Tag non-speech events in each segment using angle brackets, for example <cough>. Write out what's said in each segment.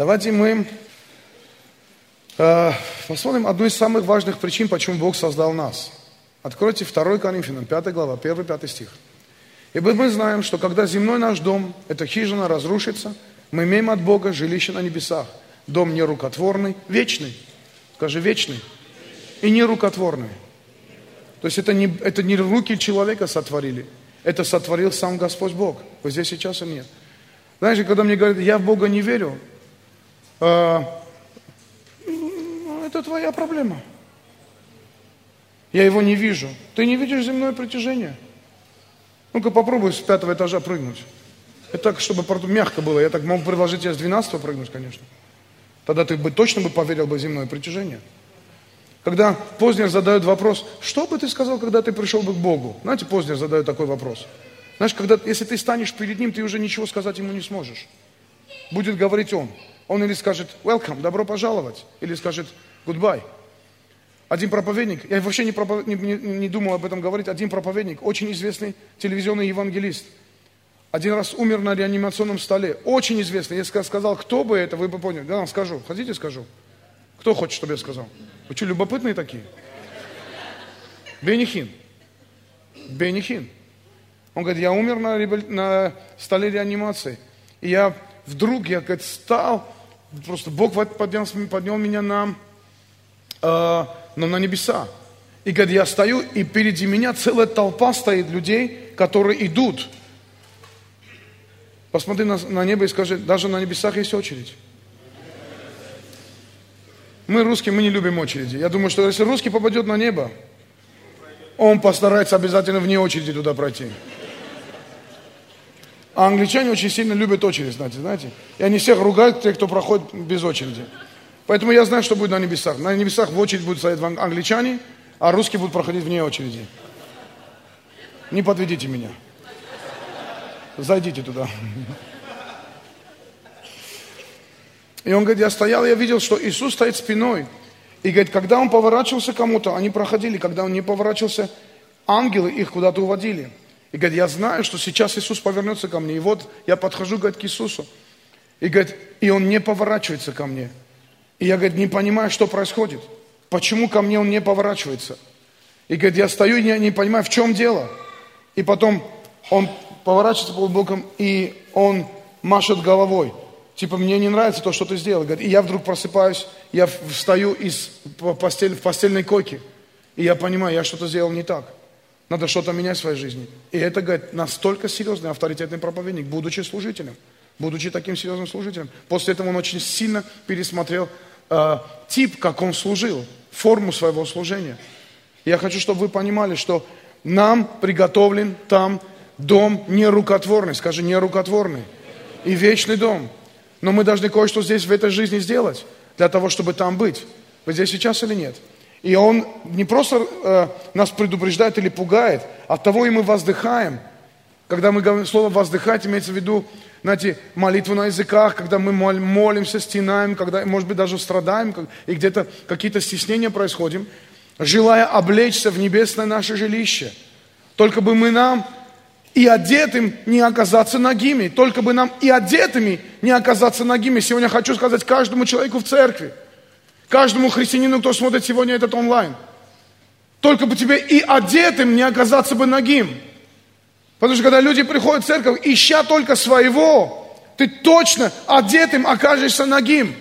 Давайте мы э, посмотрим одну из самых важных причин, почему Бог создал нас. Откройте 2 Коринфянам, 5 глава, 1-5 стих. Ибо мы знаем, что когда земной наш дом, эта хижина разрушится, мы имеем от Бога жилище на небесах. Дом не рукотворный, вечный. Скажи, вечный. И не рукотворный. То есть это не, это не руки человека сотворили. Это сотворил сам Господь Бог. Вы здесь сейчас или нет? Знаете, когда мне говорят, я в Бога не верю, это твоя проблема. Я его не вижу. Ты не видишь земное притяжение? Ну-ка попробуй с пятого этажа прыгнуть. Это так, чтобы мягко было. Я так могу предложить тебе с двенадцатого прыгнуть, конечно. Тогда ты бы точно бы поверил бы земное притяжение. Когда Познер задает вопрос, что бы ты сказал, когда ты пришел бы к Богу? Знаете, Познер задает такой вопрос. Знаешь, когда, если ты станешь перед Ним, ты уже ничего сказать Ему не сможешь. Будет говорить Он. Он или скажет welcome, добро пожаловать, или скажет goodbye. Один проповедник, я вообще не, пропов... не, не, не думал об этом говорить, один проповедник, очень известный телевизионный евангелист, один раз умер на реанимационном столе, очень известный. Я сказал, кто бы это, вы бы поняли. Да, скажу, хотите скажу? Кто хочет, чтобы я сказал? Вы что, любопытные такие? Бенихин. Бенихин. Он говорит, я умер на, на столе реанимации. И я вдруг, я говорит, стал, просто Бог поднял, поднял меня на, э, ну, на небеса. И говорит, я стою, и впереди меня целая толпа стоит людей, которые идут. Посмотри на, на небо и скажи, даже на небесах есть очередь. Мы русские, мы не любим очереди. Я думаю, что если русский попадет на небо, он постарается обязательно вне очереди туда пройти. А англичане очень сильно любят очередь, знаете, знаете. И они всех ругают, те, кто проходит без очереди. Поэтому я знаю, что будет на небесах. На небесах в очередь будут стоять англичане, а русские будут проходить вне очереди. Не подведите меня. Зайдите туда. И он говорит, я стоял, я видел, что Иисус стоит спиной. И говорит, когда он поворачивался кому-то, они проходили. Когда он не поворачивался, ангелы их куда-то уводили. И говорит, я знаю, что сейчас Иисус повернется ко мне. И вот я подхожу, говорит, к Иисусу. И говорит, и он не поворачивается ко мне. И я, говорит, не понимаю, что происходит. Почему ко мне он не поворачивается? И говорит, я стою и не, понимаю, в чем дело. И потом он поворачивается полубоком, и он машет головой. Типа, мне не нравится то, что ты сделал. Говорит, и я вдруг просыпаюсь, я встаю из постель, в постельной койке. И я понимаю, я что-то сделал не так. Надо что-то менять в своей жизни. И это, говорит, настолько серьезный авторитетный проповедник, будучи служителем. Будучи таким серьезным служителем. После этого он очень сильно пересмотрел э, тип, как он служил, форму своего служения. Я хочу, чтобы вы понимали, что нам приготовлен там дом нерукотворный, скажи, нерукотворный, и вечный дом. Но мы должны кое-что здесь, в этой жизни сделать, для того, чтобы там быть. Вы здесь сейчас или нет? И он не просто э, нас предупреждает или пугает, от того и мы воздыхаем. Когда мы говорим слово «воздыхать», имеется в виду знаете, молитву на языках, когда мы молимся, стенаем, когда, может быть, даже страдаем, и где-то какие-то стеснения происходят, желая облечься в небесное наше жилище. Только бы мы нам и одетым не оказаться ногими, только бы нам и одетыми не оказаться ногими. Сегодня хочу сказать каждому человеку в церкви, каждому христианину, кто смотрит сегодня этот онлайн, только бы тебе и одетым не оказаться бы ногим. Потому что когда люди приходят в церковь, ища только своего, ты точно одетым окажешься нагим.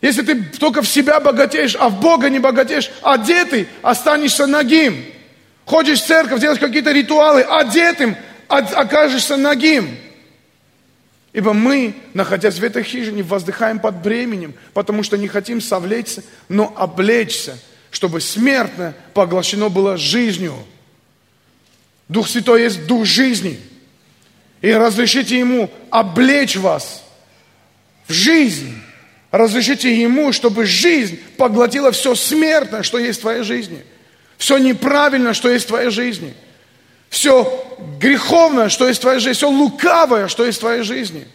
Если ты только в себя богатеешь, а в Бога не богатеешь, одетый останешься нагим. Ходишь в церковь, делаешь какие-то ритуалы, одетым окажешься нагим. Ибо мы, находясь в этой хижине, воздыхаем под бременем, потому что не хотим совлечься, но облечься, чтобы смертное поглощено было жизнью. Дух Святой есть Дух жизни. И разрешите Ему облечь вас в жизнь. Разрешите Ему, чтобы жизнь поглотила все смертное, что есть в твоей жизни. Все неправильное, что есть в твоей жизни. Все греховное, что есть в твоей жизни. Все лукавое, что есть в твоей жизни.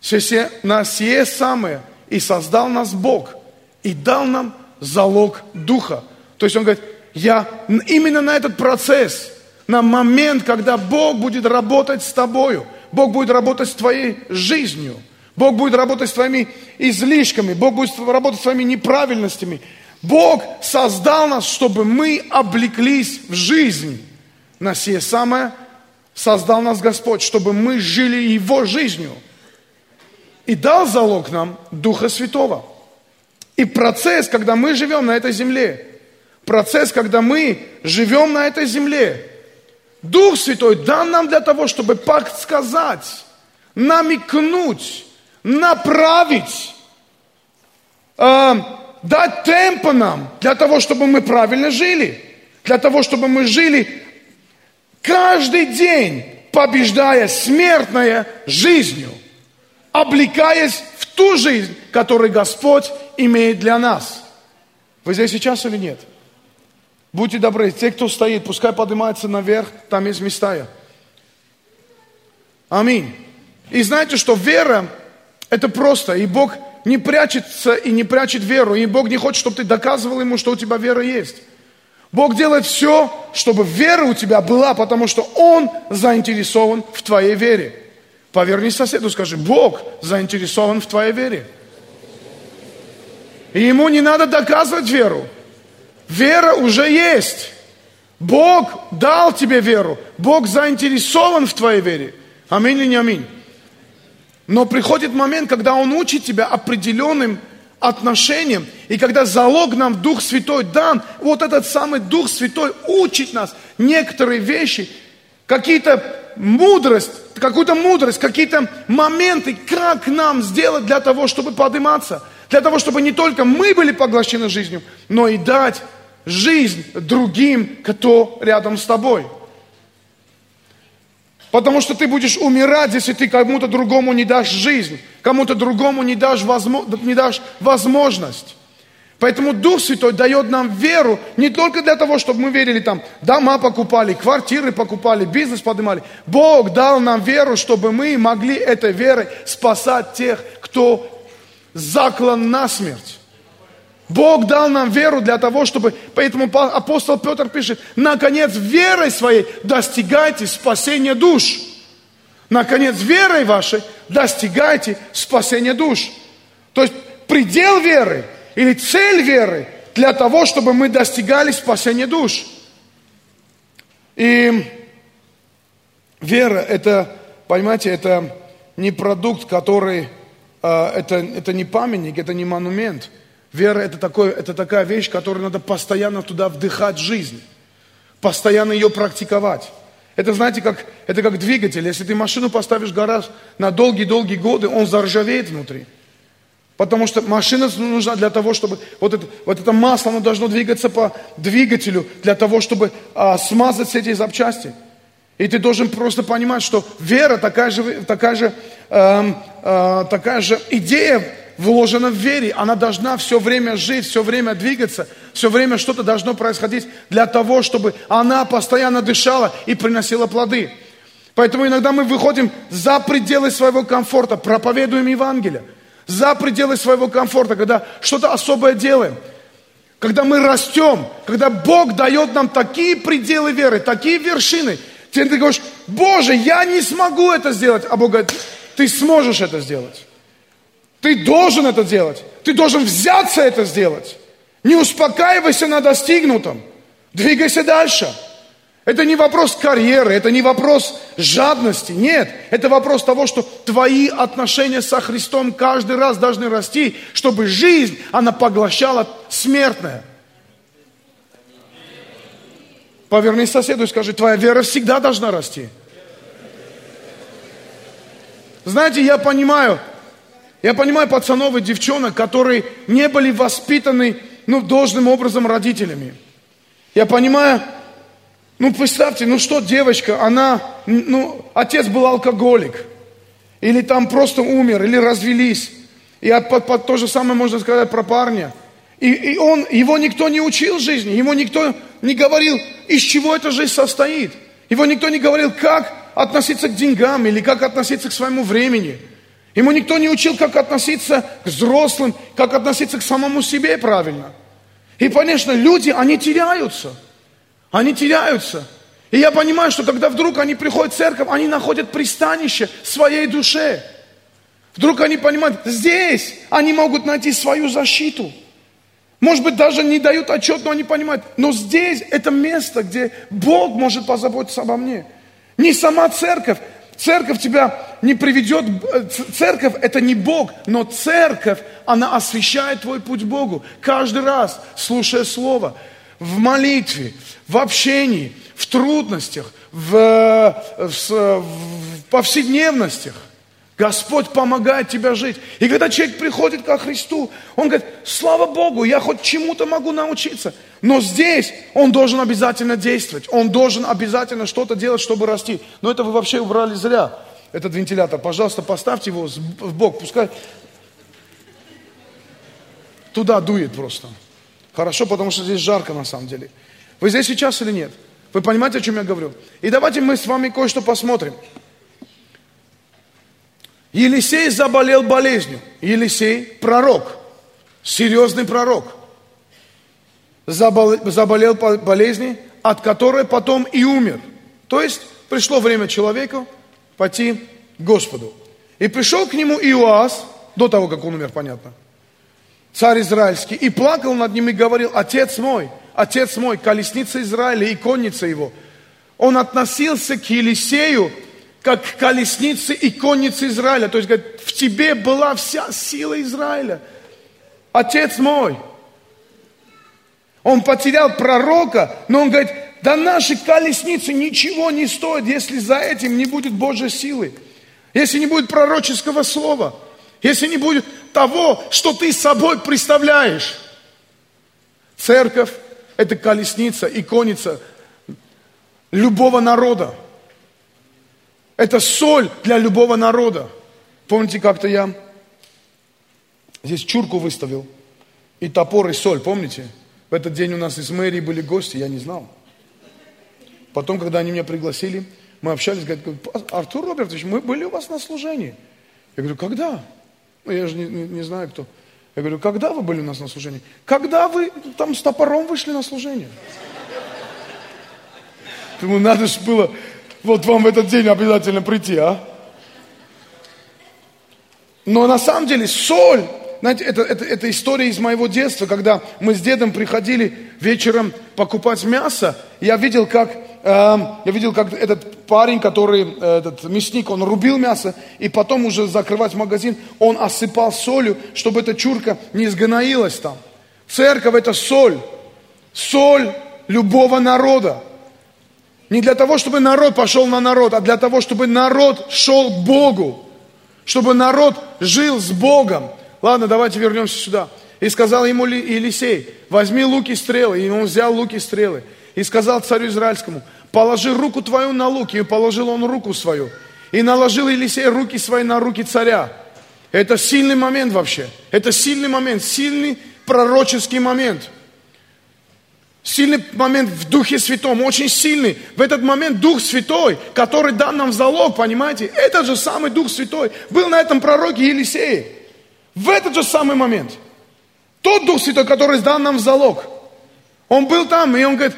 Все, все нас все самое. И создал нас Бог. И дал нам залог Духа. То есть Он говорит, я именно на этот процесс – на момент, когда Бог будет работать с тобою, Бог будет работать с твоей жизнью, Бог будет работать с твоими излишками, Бог будет работать с твоими неправильностями. Бог создал нас, чтобы мы облеклись в жизнь. На сие самое создал нас Господь, чтобы мы жили Его жизнью. И дал залог нам Духа Святого. И процесс, когда мы живем на этой земле, процесс, когда мы живем на этой земле, Дух Святой дан нам для того, чтобы подсказать, намекнуть, направить, э, дать темпа нам для того, чтобы мы правильно жили, для того, чтобы мы жили каждый день, побеждая смертное жизнью, облекаясь в ту жизнь, которую Господь имеет для нас. Вы здесь сейчас или нет? Будьте добры, те, кто стоит, пускай поднимается наверх, там есть места. Аминь. И знаете, что вера – это просто, и Бог не прячется и не прячет веру, и Бог не хочет, чтобы ты доказывал Ему, что у тебя вера есть. Бог делает все, чтобы вера у тебя была, потому что Он заинтересован в твоей вере. Поверни соседу, скажи, Бог заинтересован в твоей вере. И ему не надо доказывать веру. Вера уже есть. Бог дал тебе веру. Бог заинтересован в твоей вере. Аминь или не аминь. Но приходит момент, когда Он учит тебя определенным отношениям, и когда залог нам Дух Святой дан, вот этот самый Дух Святой учит нас некоторые вещи, какие-то мудрость, какую-то мудрость, какие-то моменты, как нам сделать для того, чтобы подниматься, для того, чтобы не только мы были поглощены жизнью, но и дать жизнь другим, кто рядом с тобой. Потому что ты будешь умирать, если ты кому-то другому не дашь жизнь, кому-то другому не дашь, не дашь возможность. Поэтому Дух Святой дает нам веру не только для того, чтобы мы верили там, дома покупали, квартиры покупали, бизнес поднимали. Бог дал нам веру, чтобы мы могли этой верой спасать тех, кто заклан на смерть. Бог дал нам веру для того, чтобы... Поэтому апостол Петр пишет, наконец, верой своей достигайте спасения душ. Наконец, верой вашей достигайте спасения душ. То есть предел веры или цель веры для того, чтобы мы достигали спасения душ. И вера это, понимаете, это не продукт, который, а, это, это не памятник, это не монумент – Вера это, такое, это такая вещь, которую надо постоянно туда вдыхать жизнь, постоянно ее практиковать. Это, знаете, как, это как двигатель. Если ты машину поставишь в гараж на долгие-долгие годы, он заржавеет внутри. Потому что машина нужна для того, чтобы вот это, вот это масло, оно должно двигаться по двигателю для того, чтобы а, смазать все эти запчасти. И ты должен просто понимать, что вера такая же, такая же, э, э, такая же идея вложена в вере, она должна все время жить, все время двигаться, все время что-то должно происходить для того, чтобы она постоянно дышала и приносила плоды. Поэтому иногда мы выходим за пределы своего комфорта, проповедуем Евангелие, за пределы своего комфорта, когда что-то особое делаем, когда мы растем, когда Бог дает нам такие пределы веры, такие вершины. Теперь ты говоришь, Боже, я не смогу это сделать. А Бог говорит, ты сможешь это сделать. Ты должен это делать. Ты должен взяться это сделать. Не успокаивайся на достигнутом. Двигайся дальше. Это не вопрос карьеры, это не вопрос жадности. Нет, это вопрос того, что твои отношения со Христом каждый раз должны расти, чтобы жизнь, она поглощала смертное. Поверни соседу и скажи, твоя вера всегда должна расти. Знаете, я понимаю, я понимаю пацанов и девчонок, которые не были воспитаны ну, должным образом родителями. Я понимаю, ну представьте, ну что девочка, она, ну отец был алкоголик, или там просто умер, или развелись. И от, под, под, то же самое можно сказать про парня. И, и он, его никто не учил жизни, ему никто не говорил, из чего эта жизнь состоит. Его никто не говорил, как относиться к деньгам или как относиться к своему времени. Ему никто не учил, как относиться к взрослым, как относиться к самому себе правильно. И, конечно, люди, они теряются. Они теряются. И я понимаю, что когда вдруг они приходят в церковь, они находят пристанище своей душе. Вдруг они понимают, здесь они могут найти свою защиту. Может быть, даже не дают отчет, но они понимают, но здесь это место, где Бог может позаботиться обо мне. Не сама церковь. Церковь тебя не приведет, церковь это не Бог, но церковь, она освещает твой путь Богу. Каждый раз, слушая Слово, в молитве, в общении, в трудностях, в, в, в повседневностях. Господь помогает тебя жить. И когда человек приходит ко Христу, он говорит, слава Богу, я хоть чему-то могу научиться. Но здесь он должен обязательно действовать. Он должен обязательно что-то делать, чтобы расти. Но это вы вообще убрали зря, этот вентилятор. Пожалуйста, поставьте его в бок, пускай туда дует просто. Хорошо, потому что здесь жарко на самом деле. Вы здесь сейчас или нет? Вы понимаете, о чем я говорю? И давайте мы с вами кое-что посмотрим. Елисей заболел болезнью. Елисей пророк, серьезный пророк. Заболел болезнью, от которой потом и умер. То есть пришло время человеку пойти к Господу. И пришел к нему Иоас, до того, как он умер, понятно, царь израильский, и плакал над ним и говорил, отец мой, отец мой, колесница Израиля и конница его. Он относился к Елисею как колесницы и конницы Израиля. То есть, говорит, в тебе была вся сила Израиля. Отец мой. Он потерял пророка, но он говорит, да наши колесницы ничего не стоят, если за этим не будет Божьей силы. Если не будет пророческого слова. Если не будет того, что ты собой представляешь. Церковь – это колесница и конница любого народа. Это соль для любого народа. Помните, как-то я здесь чурку выставил, и топор, и соль, помните? В этот день у нас из мэрии были гости, я не знал. Потом, когда они меня пригласили, мы общались, говорят, Артур Робертович, мы были у вас на служении. Я говорю, когда? Ну, я же не, не, не знаю, кто. Я говорю, когда вы были у нас на служении? Когда вы там с топором вышли на служение? Думаю, надо же было вот вам в этот день обязательно прийти, а? Но на самом деле соль, знаете, это, это, это история из моего детства, когда мы с дедом приходили вечером покупать мясо, я видел, как, я видел, как этот парень, который, э, этот мясник, он рубил мясо, и потом уже закрывать магазин, он осыпал солью, чтобы эта чурка не сгноилась там. Церковь это соль, соль любого народа. Не для того, чтобы народ пошел на народ, а для того, чтобы народ шел к Богу. Чтобы народ жил с Богом. Ладно, давайте вернемся сюда. И сказал ему Елисей, возьми луки и стрелы. И он взял луки и стрелы. И сказал царю Израильскому, положи руку твою на луки. И положил он руку свою. И наложил Елисей руки свои на руки царя. Это сильный момент вообще. Это сильный момент, сильный пророческий момент. Сильный момент в Духе Святом, очень сильный. В этот момент Дух Святой, который дан нам в залог, понимаете? Этот же самый Дух Святой был на этом пророке Елисее. В этот же самый момент. Тот Дух Святой, который дан нам в залог. Он был там, и он говорит,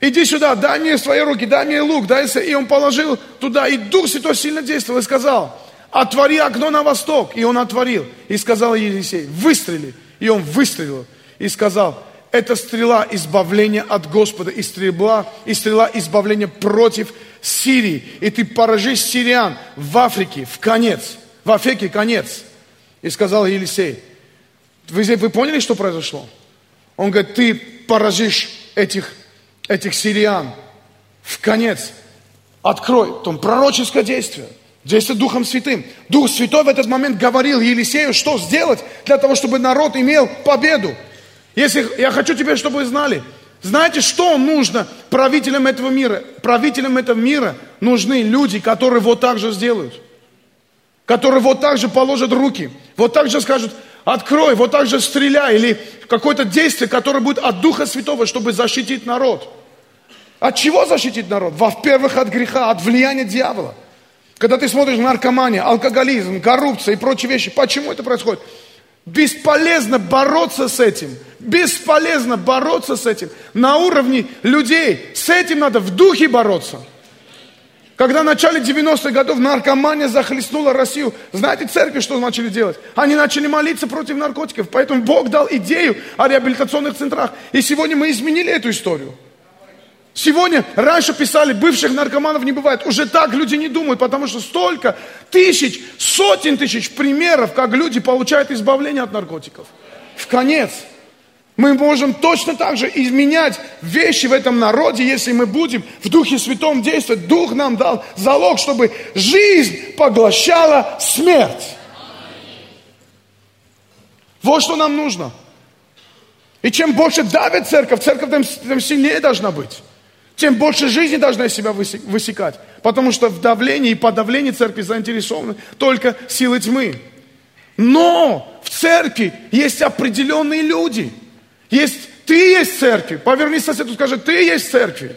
иди сюда, дай мне свои руки, дай мне лук, дай И он положил туда, и Дух Святой сильно действовал и сказал, отвори окно на восток. И он отворил. И сказал Елисей, выстрели. И он выстрелил. И сказал, это стрела избавления от Господа и стрела, и стрела избавления против Сирии. И ты поражишь сириан в Африке в конец. В Африке конец. И сказал Елисей, вы, вы поняли, что произошло? Он говорит, ты поражишь этих, этих сириан в конец. Открой. Там пророческое действие. Действие Духом Святым. Дух Святой в этот момент говорил Елисею, что сделать для того, чтобы народ имел победу. Если я хочу тебе, чтобы вы знали, знаете, что нужно правителям этого мира? Правителям этого мира нужны люди, которые вот так же сделают. Которые вот так же положат руки, вот так же скажут, открой, вот так же стреляй, или какое-то действие, которое будет от Духа Святого, чтобы защитить народ. От чего защитить народ? Во-первых, от греха, от влияния дьявола. Когда ты смотришь наркомания, алкоголизм, коррупция и прочие вещи, почему это происходит? Бесполезно бороться с этим. Бесполезно бороться с этим на уровне людей. С этим надо в духе бороться. Когда в начале 90-х годов наркомания захлестнула Россию, знаете, церкви что начали делать? Они начали молиться против наркотиков. Поэтому Бог дал идею о реабилитационных центрах. И сегодня мы изменили эту историю. Сегодня, раньше писали, бывших наркоманов не бывает. Уже так люди не думают, потому что столько тысяч, сотен тысяч примеров, как люди получают избавление от наркотиков. В конец. Мы можем точно так же изменять вещи в этом народе, если мы будем в Духе Святом действовать. Дух нам дал залог, чтобы жизнь поглощала смерть. Вот что нам нужно. И чем больше давит церковь, церковь тем, тем сильнее должна быть. Тем больше жизни должна себя высекать. Потому что в давлении и подавлении церкви заинтересованы только силы тьмы. Но в церкви есть определенные люди – есть, ты есть церковь. Поверни соседу, скажи, ты есть церковь.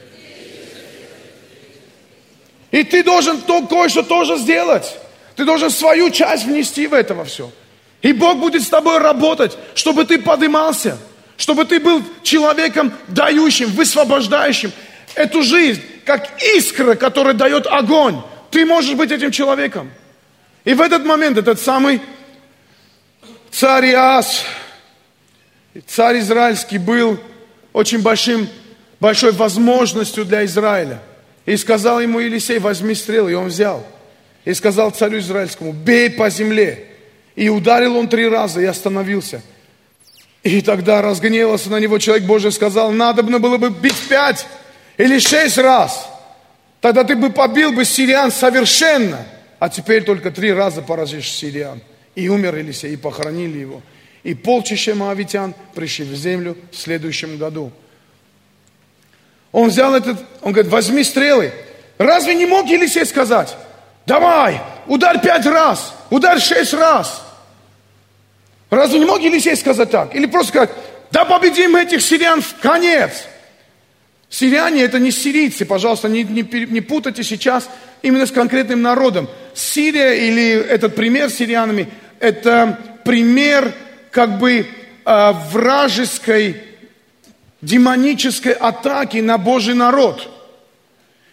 И ты должен то, кое-что тоже сделать. Ты должен свою часть внести в это все. И Бог будет с тобой работать, чтобы ты поднимался, чтобы ты был человеком дающим, высвобождающим эту жизнь, как искра, которая дает огонь. Ты можешь быть этим человеком. И в этот момент этот самый царь Иас, Царь израильский был очень большим, большой возможностью для Израиля. И сказал ему Елисей, возьми стрелы, и он взял. И сказал царю израильскому, бей по земле. И ударил он три раза и остановился. И тогда разгневался на него человек Божий, сказал, надо было бы бить пять или шесть раз. Тогда ты бы побил бы сириан совершенно. А теперь только три раза поразишь сириан. И умер Елисей, и похоронили его. И полчища моавитян пришли в землю в следующем году. Он взял этот, он говорит, возьми стрелы. Разве не мог Елисей сказать, давай, ударь пять раз, ударь шесть раз. Разве не мог Елисей сказать так? Или просто сказать, да победим этих сириан в конец. Сириане это не сирийцы, пожалуйста, не, не, не путайте сейчас именно с конкретным народом. Сирия или этот пример с сирианами, это пример как бы э, вражеской, демонической атаки на Божий народ.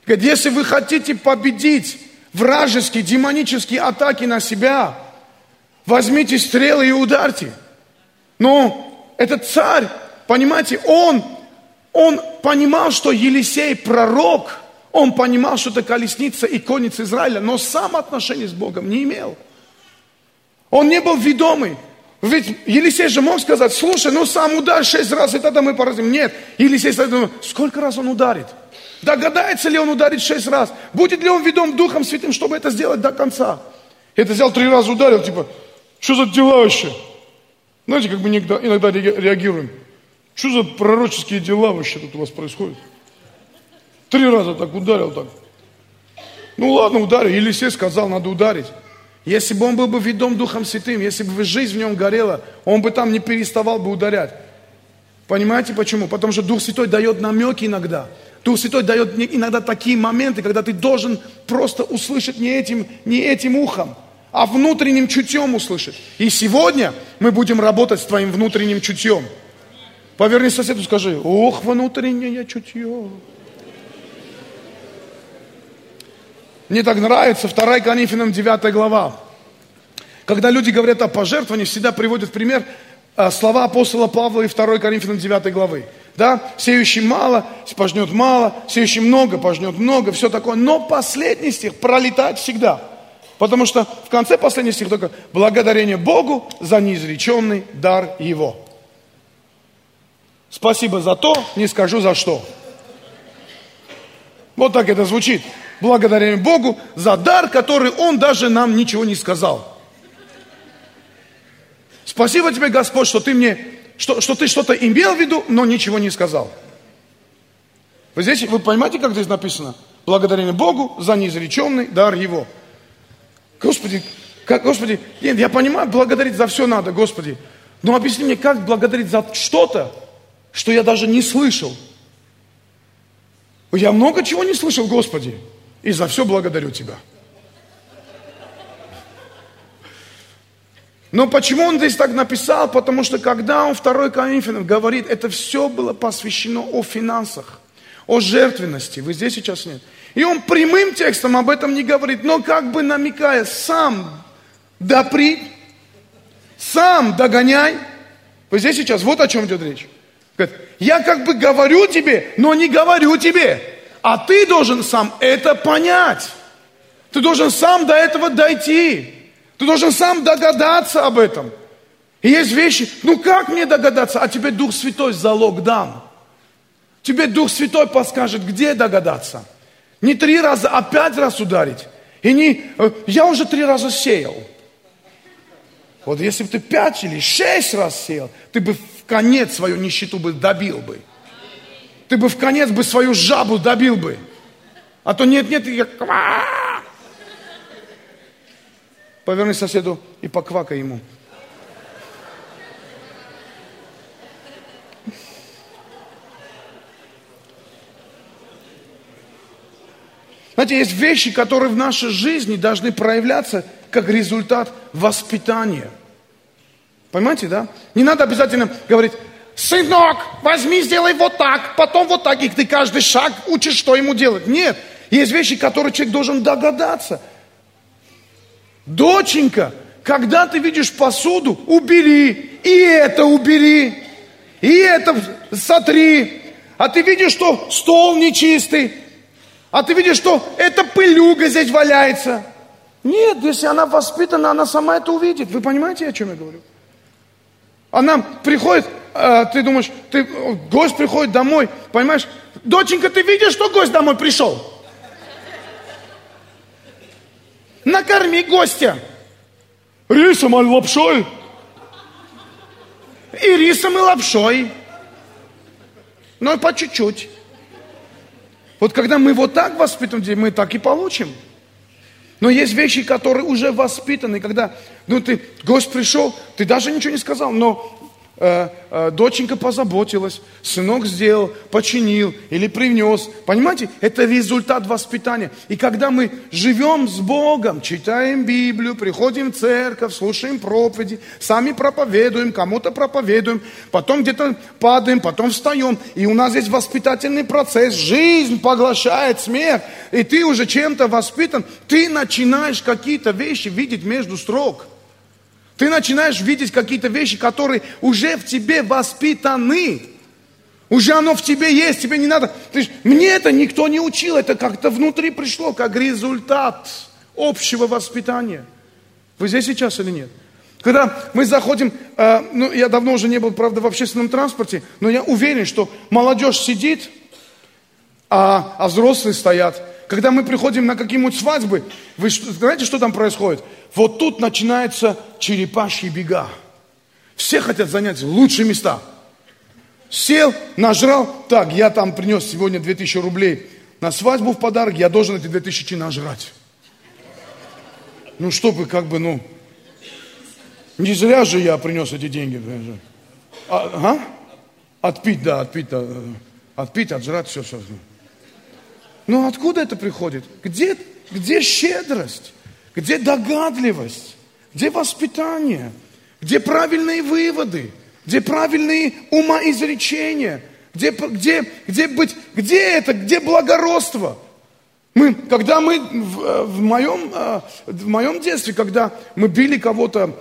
Говорит, если вы хотите победить вражеские, демонические атаки на себя, возьмите стрелы и ударьте. Но этот царь, понимаете, он, он понимал, что Елисей пророк, он понимал, что это колесница и конец Израиля, но сам отношения с Богом не имел. Он не был ведомый. Ведь Елисей же мог сказать, слушай, ну сам ударь шесть раз, и тогда мы поразим. Нет, Елисей думает, сколько раз он ударит? Догадается ли он ударить шесть раз? Будет ли он ведом Духом Святым, чтобы это сделать до конца? Это взял три раза, ударил, типа, что за дела вообще? Знаете, как мы иногда реагируем. Что за пророческие дела вообще тут у вас происходят? Три раза так ударил так. Ну ладно, ударил. Елисей сказал, надо ударить. Если бы он был бы ведом Духом Святым, если бы жизнь в нем горела, он бы там не переставал бы ударять. Понимаете почему? Потому что Дух Святой дает намеки иногда. Дух Святой дает иногда такие моменты, когда ты должен просто услышать не этим, не этим ухом, а внутренним чутьем услышать. И сегодня мы будем работать с твоим внутренним чутьем. Поверни соседу, скажи, ох, внутреннее чутье. Мне так нравится 2 Коринфянам 9 глава. Когда люди говорят о пожертвовании, всегда приводят пример а, слова апостола Павла и 2 Коринфянам 9 главы. Да? Сеющий мало, пожнет мало, сеющий много, пожнет много, все такое. Но последний стих пролетает всегда. Потому что в конце последний стих только благодарение Богу за неизреченный дар Его. Спасибо за то, не скажу за что. Вот так это звучит благодарим Богу за дар, который Он даже нам ничего не сказал. Спасибо тебе, Господь, что ты мне, что, что ты что-то имел в виду, но ничего не сказал. Вы здесь, вы понимаете, как здесь написано? Благодарение Богу за неизреченный дар Его. Господи, как, Господи, нет, я понимаю, благодарить за все надо, Господи. Но объясни мне, как благодарить за что-то, что я даже не слышал. Я много чего не слышал, Господи. И за все благодарю Тебя. Но почему он здесь так написал? Потому что когда он второй Коринфянам говорит, это все было посвящено о финансах, о жертвенности. Вы здесь сейчас нет. И он прямым текстом об этом не говорит, но как бы намекая, сам допри, сам догоняй. Вы здесь сейчас, вот о чем идет речь. Говорит, я как бы говорю тебе, но не говорю тебе. А ты должен сам это понять. Ты должен сам до этого дойти. Ты должен сам догадаться об этом. И есть вещи, ну как мне догадаться? А тебе Дух Святой залог дан. Тебе Дух Святой подскажет, где догадаться. Не три раза, а пять раз ударить. И не, э, я уже три раза сеял. Вот если бы ты пять или шесть раз сеял, ты бы конец свою нищету бы добил бы. Ты бы в конец бы свою жабу добил бы. А то нет, нет, я... Поверни соседу и поквакай ему. Знаете, есть вещи, которые в нашей жизни должны проявляться как результат воспитания. Понимаете, да? Не надо обязательно говорить, сынок, возьми, сделай вот так, потом вот так, и ты каждый шаг учишь, что ему делать. Нет, есть вещи, которые человек должен догадаться. Доченька, когда ты видишь посуду, убери, и это убери, и это сотри. А ты видишь, что стол нечистый, а ты видишь, что эта пылюга здесь валяется. Нет, если она воспитана, она сама это увидит. Вы понимаете, о чем я говорю? Она приходит, э, ты думаешь, ты, гость приходит домой, понимаешь? Доченька, ты видишь, что гость домой пришел? Накорми гостя. Рисом и лапшой. И рисом, и лапшой. Но по чуть-чуть. Вот когда мы вот так воспитываем мы так и получим. Но есть вещи, которые уже воспитаны, когда, ну ты, гость пришел, ты даже ничего не сказал, но доченька позаботилась, сынок сделал, починил или привнес. Понимаете, это результат воспитания. И когда мы живем с Богом, читаем Библию, приходим в церковь, слушаем проповеди, сами проповедуем, кому-то проповедуем, потом где-то падаем, потом встаем, и у нас есть воспитательный процесс, жизнь поглощает смех, и ты уже чем-то воспитан, ты начинаешь какие-то вещи видеть между строк. Ты начинаешь видеть какие-то вещи, которые уже в тебе воспитаны. Уже оно в тебе есть, тебе не надо. Ты, мне это никто не учил, это как-то внутри пришло, как результат общего воспитания. Вы здесь сейчас или нет? Когда мы заходим, э, ну я давно уже не был, правда, в общественном транспорте, но я уверен, что молодежь сидит, а, а взрослые стоят. Когда мы приходим на какие-нибудь свадьбы, вы знаете, что там происходит? Вот тут начинаются черепашьи бега. Все хотят занять лучшие места. Сел, нажрал, так, я там принес сегодня 2000 рублей на свадьбу в подарок, я должен эти 2000 нажрать. Ну, чтобы как бы, ну, не зря же я принес эти деньги. А, ага? Отпить, да, отпить, да. Отпить, отжрать, все, все. Но откуда это приходит? Где, где щедрость? Где догадливость? Где воспитание? Где правильные выводы? Где правильные умоизречения? Где, где, где быть? Где это? Где благородство? Мы, когда мы в, в, моем, э, в моем детстве, когда мы били кого-то,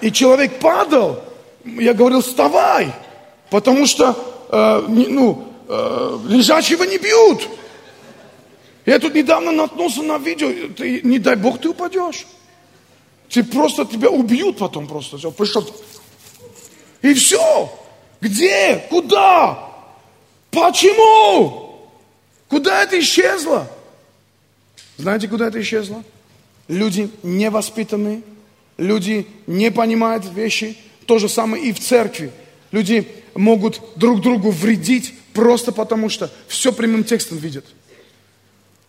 и человек падал, я говорил, вставай, потому что, э, ну, э, лежачего не бьют. Я тут недавно наткнулся на видео, ты, не дай бог ты упадешь. Ты просто тебя убьют потом просто. Все, пришел. И все. Где? Куда? Почему? Куда это исчезло? Знаете, куда это исчезло? Люди невоспитанные, люди не понимают вещи. То же самое и в церкви. Люди могут друг другу вредить просто потому, что все прямым текстом видят.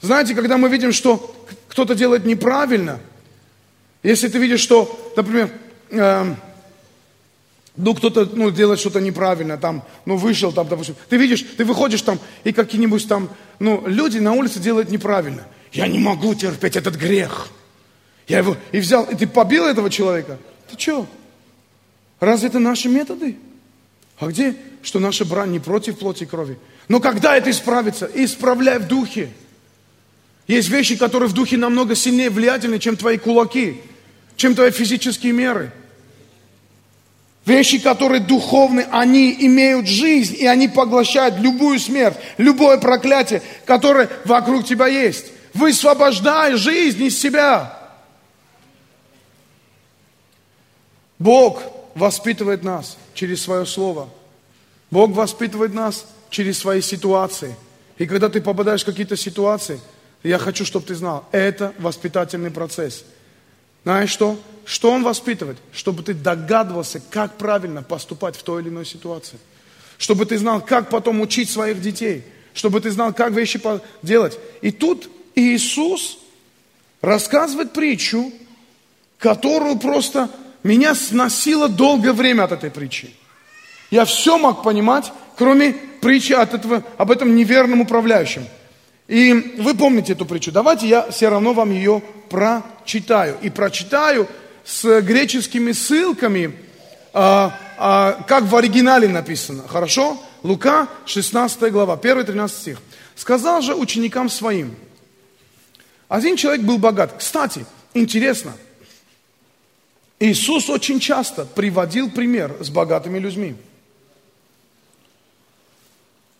Знаете, когда мы видим, что кто-то делает неправильно, если ты видишь, что, например, э, ну, кто-то ну, делает что-то неправильно, там, ну, вышел там, допустим, ты видишь, ты выходишь там, и какие-нибудь там, ну, люди на улице делают неправильно. Я не могу терпеть этот грех. Я его и взял, и ты побил этого человека. Ты что? Разве это наши методы? А где, что наша брань не против плоти и крови? Но когда это исправится? Исправляй в духе. Есть вещи, которые в духе намного сильнее влиятельны, чем твои кулаки, чем твои физические меры. Вещи, которые духовны, они имеют жизнь, и они поглощают любую смерть, любое проклятие, которое вокруг тебя есть. Высвобождай жизнь из себя. Бог воспитывает нас через свое слово. Бог воспитывает нас через свои ситуации. И когда ты попадаешь в какие-то ситуации, я хочу, чтобы ты знал, это воспитательный процесс. Знаешь что? Что он воспитывает? Чтобы ты догадывался, как правильно поступать в той или иной ситуации. Чтобы ты знал, как потом учить своих детей. Чтобы ты знал, как вещи делать. И тут Иисус рассказывает притчу, которую просто меня сносило долгое время от этой притчи. Я все мог понимать, кроме притчи от этого, об этом неверном управляющем. И вы помните эту притчу. Давайте я все равно вам ее прочитаю. И прочитаю с греческими ссылками, а, а, как в оригинале написано. Хорошо? Лука, 16 глава, 1-13 стих. «Сказал же ученикам своим, один человек был богат». Кстати, интересно, Иисус очень часто приводил пример с богатыми людьми.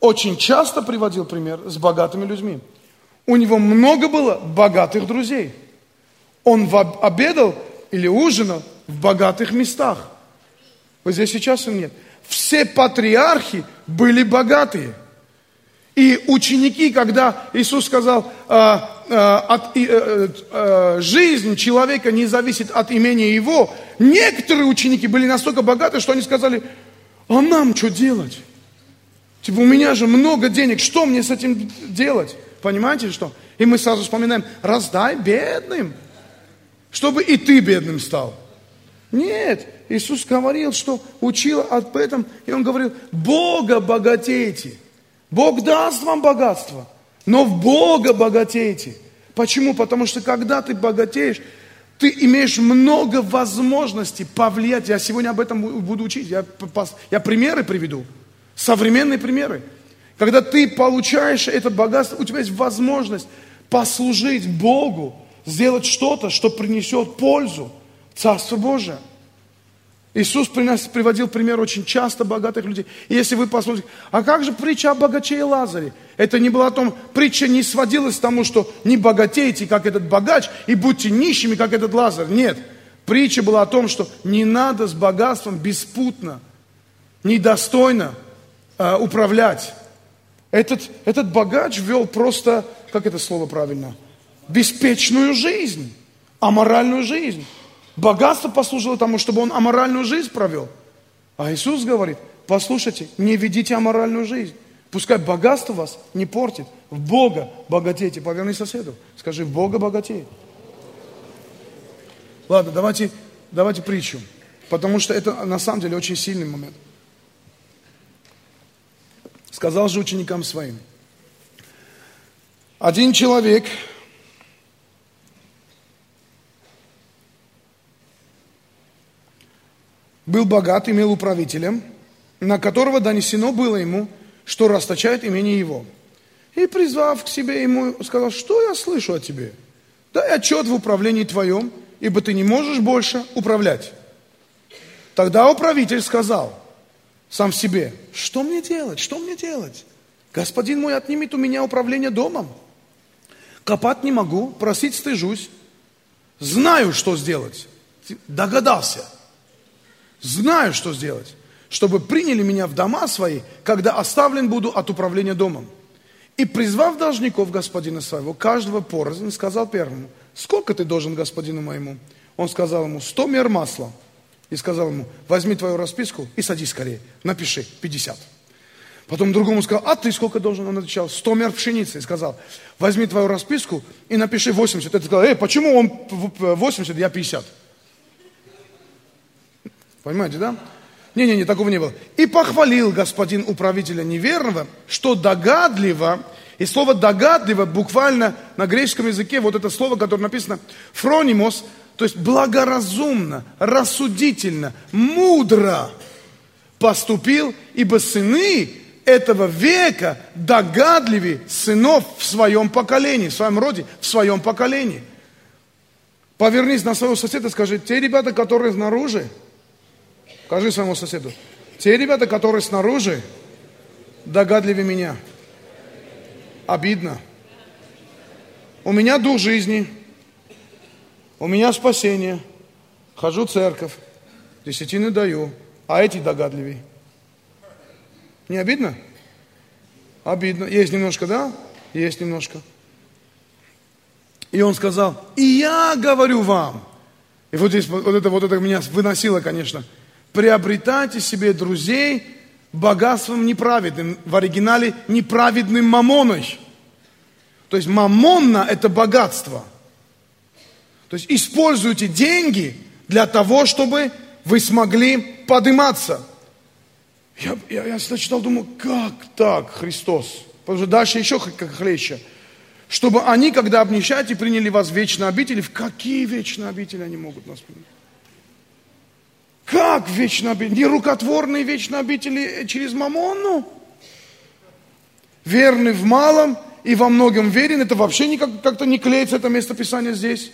Очень часто приводил пример с богатыми людьми. У него много было богатых друзей. Он обедал или ужинал в богатых местах. Вот здесь сейчас он нет. Все патриархи были богатые. И ученики, когда Иисус сказал, а, а, от, а, а, жизнь человека не зависит от имени его, некоторые ученики были настолько богаты, что они сказали, а нам что делать? Типа, у меня же много денег, что мне с этим делать? Понимаете, что? И мы сразу вспоминаем, раздай бедным чтобы и ты бедным стал. Нет, Иисус говорил, что учил об этом, и Он говорил, Бога богатейте. Бог даст вам богатство, но в Бога богатейте. Почему? Потому что когда ты богатеешь, ты имеешь много возможностей повлиять. Я сегодня об этом буду учить. Я, я примеры приведу. Современные примеры. Когда ты получаешь это богатство, у тебя есть возможность послужить Богу сделать что-то, что принесет пользу Царству Божие. Иисус приводил пример очень часто богатых людей. И если вы посмотрите, а как же притча о богаче и Лазаре? Это не было о том, притча не сводилась к тому, что не богатейте, как этот богач, и будьте нищими, как этот Лазарь. Нет. Притча была о том, что не надо с богатством беспутно, недостойно э, управлять. Этот, этот богач вел просто, как это слово правильно – беспечную жизнь, аморальную жизнь. Богатство послужило тому, чтобы он аморальную жизнь провел. А Иисус говорит, послушайте, не ведите аморальную жизнь. Пускай богатство вас не портит. В Бога богатейте. Поверни соседу. Скажи, в Бога богатей. Ладно, давайте, давайте притчу. Потому что это на самом деле очень сильный момент. Сказал же ученикам своим. Один человек был богат, имел управителя, на которого донесено было ему, что расточает имение его. И, призвав к себе ему, сказал, что я слышу о тебе? Дай отчет в управлении твоем, ибо ты не можешь больше управлять. Тогда управитель сказал сам себе, что мне делать, что мне делать? Господин мой отнимет у меня управление домом. Копать не могу, просить стыжусь. Знаю, что сделать. Догадался – Знаю, что сделать, чтобы приняли меня в дома свои, когда оставлен буду от управления домом. И призвав должников господина своего, каждого порознь, сказал первому, сколько ты должен господину моему? Он сказал ему, сто мер масла. И сказал ему, возьми твою расписку и садись скорее, напиши 50. Потом другому сказал, а ты сколько должен? Он отвечал, 100 мер пшеницы. И сказал, возьми твою расписку и напиши 80. Это сказал, эй, почему он 80, я 50? Понимаете, да? Не-не-не, такого не было. И похвалил господин управителя неверного, что догадливо, и слово догадливо буквально на греческом языке, вот это слово, которое написано фронимос, то есть благоразумно, рассудительно, мудро поступил, ибо сыны этого века догадливее сынов в своем поколении, в своем роде, в своем поколении. Повернись на своего соседа и скажи, те ребята, которые снаружи, скажи своему соседу, те ребята, которые снаружи, догадливее меня. Обидно. У меня дух жизни, у меня спасение, хожу в церковь, десятины даю, а эти догадливее. Не обидно? Обидно. Есть немножко, да? Есть немножко. И он сказал, и я говорю вам, и вот здесь вот это, вот это меня выносило, конечно, приобретайте себе друзей богатством неправедным, в оригинале неправедным мамоной. То есть мамонна – это богатство. То есть используйте деньги для того, чтобы вы смогли подниматься. Я, я, я всегда читал, думаю, как так, Христос? Потому что дальше еще как хлеще. Чтобы они, когда обнищаете, приняли вас в вечные обители. В какие вечные обители они могут нас принять? Как вечные обители? Нерукотворные вечные обители через Мамонну? Верный в малом и во многом верен. Это вообще никак, как-то не клеится, это местописание здесь.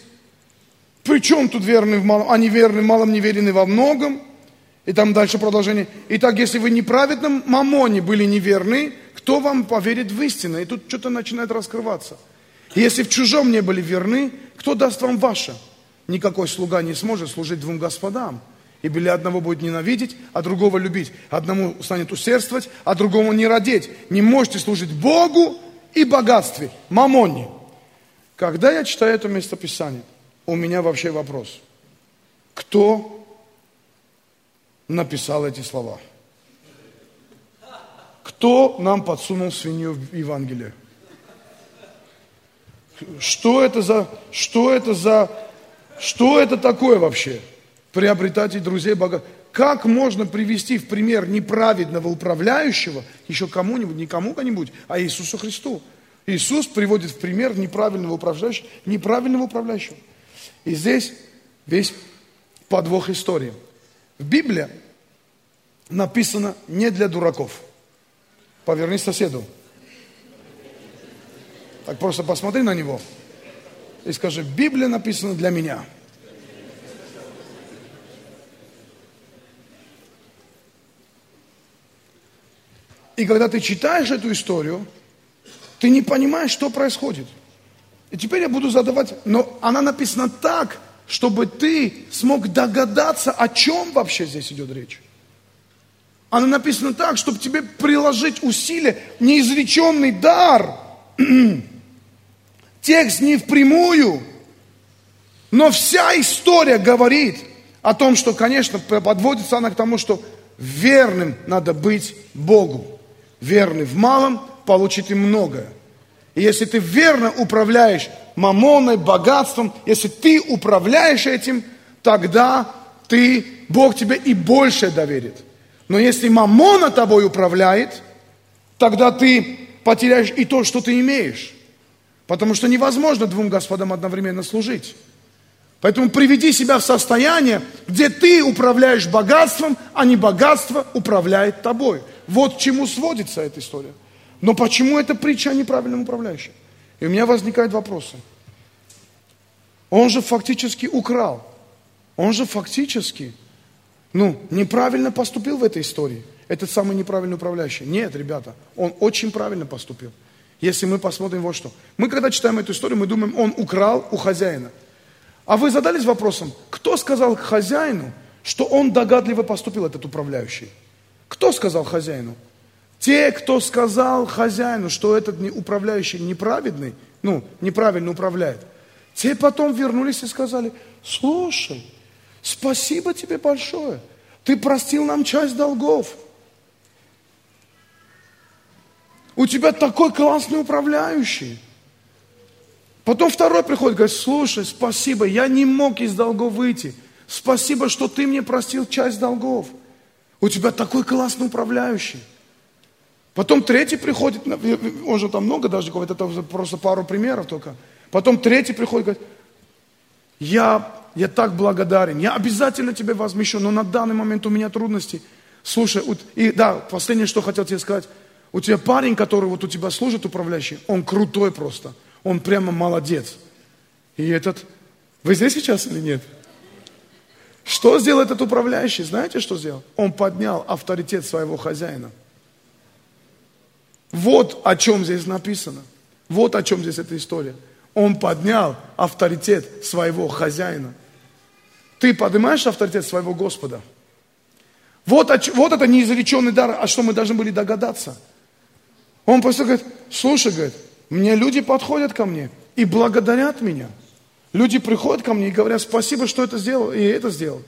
Причем тут верный в малом? Они верны в малом, не верены во многом. И там дальше продолжение. Итак, если вы неправедным мамоне были неверны, кто вам поверит в истину? И тут что-то начинает раскрываться. Если в чужом не были верны, кто даст вам ваше? Никакой слуга не сможет служить двум господам. И или одного будет ненавидеть, а другого любить. Одному станет усердствовать, а другому не родить. Не можете служить Богу и богатстве, мамоне. Когда я читаю это местописание, у меня вообще вопрос. Кто написал эти слова? Кто нам подсунул свинью в Евангелие? Что это за, что это за, что это такое вообще? Приобретать друзей богатых. Как можно привести в пример неправедного управляющего еще кому-нибудь, не кому-нибудь, а Иисусу Христу? Иисус приводит в пример неправильного управляющего, неправильного управляющего. И здесь весь подвох истории – в Библии написано не для дураков. Поверни соседу. Так просто посмотри на него и скажи, Библия написана для меня. И когда ты читаешь эту историю, ты не понимаешь, что происходит. И теперь я буду задавать, но она написана так, чтобы ты смог догадаться, о чем вообще здесь идет речь. Она написана так, чтобы тебе приложить усилия, неизреченный дар. <clears throat> Текст не впрямую, но вся история говорит о том, что, конечно, подводится она к тому, что верным надо быть Богу. Верный в малом получит и многое. И если ты верно управляешь мамоной, богатством, если ты управляешь этим, тогда ты, Бог тебе и больше доверит. Но если мамона тобой управляет, тогда ты потеряешь и то, что ты имеешь. Потому что невозможно двум господам одновременно служить. Поэтому приведи себя в состояние, где ты управляешь богатством, а не богатство управляет тобой. Вот к чему сводится эта история. Но почему эта притча о неправильном управляющем? И у меня возникают вопросы. Он же фактически украл. Он же фактически, ну, неправильно поступил в этой истории. Этот самый неправильный управляющий. Нет, ребята, он очень правильно поступил. Если мы посмотрим вот что. Мы когда читаем эту историю, мы думаем, он украл у хозяина. А вы задались вопросом, кто сказал хозяину, что он догадливо поступил, этот управляющий? Кто сказал хозяину? Те, кто сказал хозяину, что этот управляющий неправедный, ну, неправильно управляет, те потом вернулись и сказали, слушай, спасибо тебе большое, ты простил нам часть долгов. У тебя такой классный управляющий. Потом второй приходит, говорит, слушай, спасибо, я не мог из долгов выйти. Спасибо, что ты мне простил часть долгов. У тебя такой классный управляющий. Потом третий приходит, он же там много даже говорит, это просто пару примеров только. Потом третий приходит, говорит, я, я так благодарен, я обязательно тебе возмещу, но на данный момент у меня трудности. Слушай, и да, последнее, что хотел тебе сказать. У тебя парень, который вот у тебя служит управляющий, он крутой просто. Он прямо молодец. И этот... Вы здесь сейчас или нет? Что сделал этот управляющий? Знаете, что сделал? Он поднял авторитет своего хозяина. Вот о чем здесь написано. Вот о чем здесь эта история. Он поднял авторитет своего хозяина. Ты поднимаешь авторитет своего Господа. Вот, вот это неизреченный дар, о что мы должны были догадаться. Он просто говорит, слушай, говорит, мне люди подходят ко мне и благодарят меня. Люди приходят ко мне и говорят, спасибо, что это сделал, и это сделал.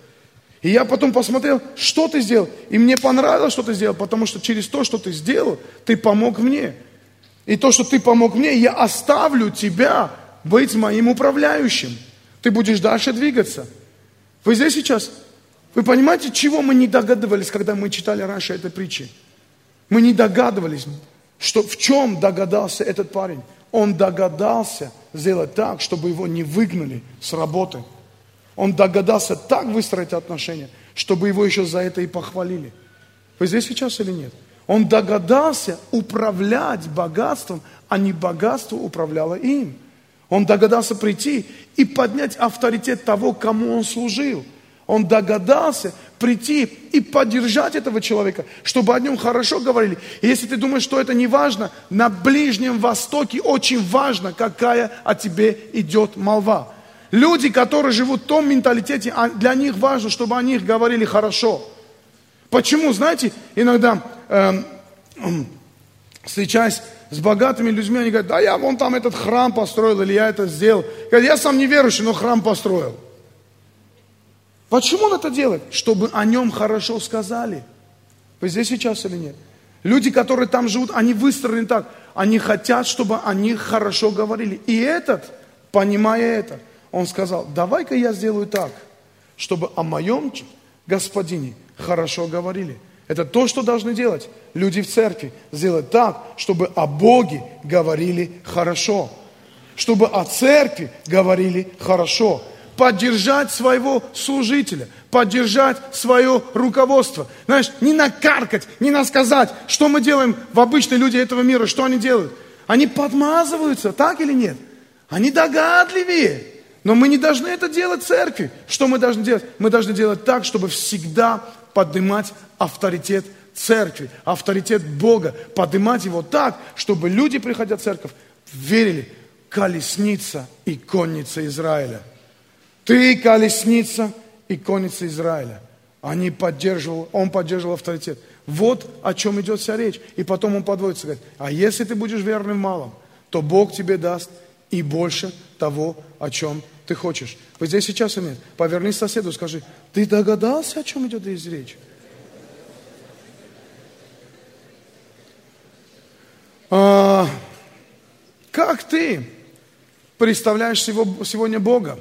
И я потом посмотрел, что ты сделал. И мне понравилось, что ты сделал, потому что через то, что ты сделал, ты помог мне. И то, что ты помог мне, я оставлю тебя быть моим управляющим. Ты будешь дальше двигаться. Вы здесь сейчас? Вы понимаете, чего мы не догадывались, когда мы читали раньше этой притчи? Мы не догадывались, что в чем догадался этот парень. Он догадался сделать так, чтобы его не выгнали с работы. Он догадался так выстроить отношения, чтобы его еще за это и похвалили. Вы здесь сейчас или нет? Он догадался управлять богатством, а не богатство управляло им. Он догадался прийти и поднять авторитет того, кому он служил. Он догадался прийти и поддержать этого человека, чтобы о нем хорошо говорили. И если ты думаешь, что это не важно, на Ближнем Востоке очень важно, какая о тебе идет молва. Люди, которые живут в том менталитете, а для них важно, чтобы о них говорили хорошо. Почему? Знаете, иногда э, встречаясь с богатыми людьми, они говорят, да я вон там этот храм построил, или я это сделал. Говорят, я сам неверующий, но храм построил. Почему он это делает? Чтобы о нем хорошо сказали. Вы здесь сейчас или нет? Люди, которые там живут, они выстроены так. Они хотят, чтобы о них хорошо говорили. И этот, понимая это, он сказал, давай-ка я сделаю так, чтобы о моем господине хорошо говорили. Это то, что должны делать люди в церкви. Сделать так, чтобы о Боге говорили хорошо. Чтобы о церкви говорили хорошо. Поддержать своего служителя. Поддержать свое руководство. Знаешь, не накаркать, не насказать, что мы делаем в обычные люди этого мира, что они делают. Они подмазываются, так или нет? Они догадливее. Но мы не должны это делать церкви. Что мы должны делать? Мы должны делать так, чтобы всегда поднимать авторитет церкви, авторитет Бога, поднимать его так, чтобы люди, приходя в церковь, верили, колесница и конница Израиля. Ты колесница и конница Израиля. Они поддерживал, он поддерживал авторитет. Вот о чем идет вся речь. И потом он подводится, говорит, а если ты будешь верным в малом, то Бог тебе даст и больше того, о чем ты хочешь. Вы здесь сейчас или нет? Повернись соседу, скажи, ты догадался, о чем идет здесь речь? А, как ты представляешь сегодня Бога?